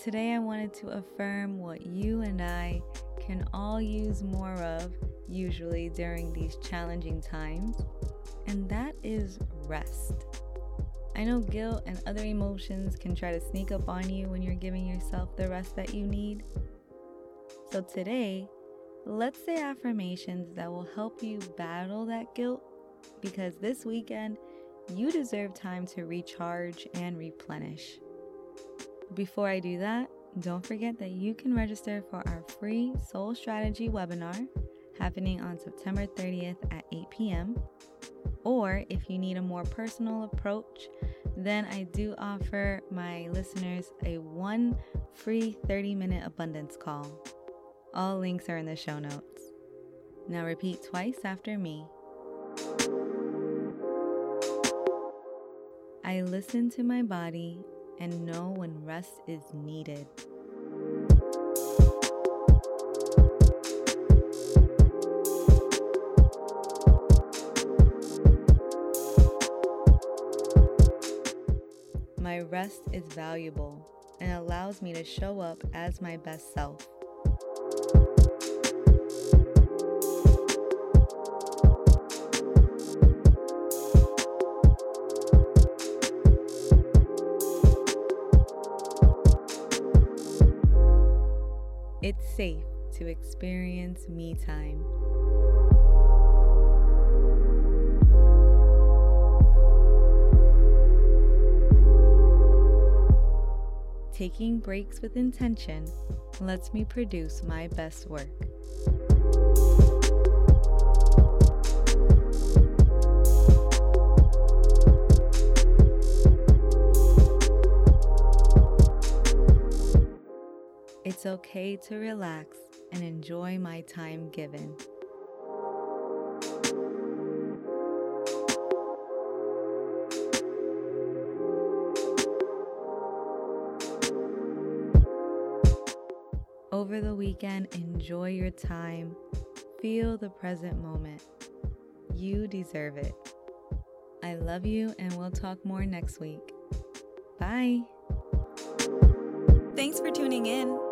Today, I wanted to affirm what you and I can all use more of, usually during these challenging times, and that is rest. I know guilt and other emotions can try to sneak up on you when you're giving yourself the rest that you need. So, today, let's say affirmations that will help you battle that guilt because this weekend, you deserve time to recharge and replenish. Before I do that, don't forget that you can register for our free Soul Strategy webinar happening on September 30th at 8 p.m. Or if you need a more personal approach, then I do offer my listeners a one free 30 minute abundance call. All links are in the show notes. Now repeat twice after me. I listen to my body and know when rest is needed. My rest is valuable and allows me to show up as my best self. It's safe to experience me time. Taking breaks with intention lets me produce my best work. It's okay to relax and enjoy my time given. Over the weekend, enjoy your time. Feel the present moment. You deserve it. I love you, and we'll talk more next week. Bye. Thanks for tuning in.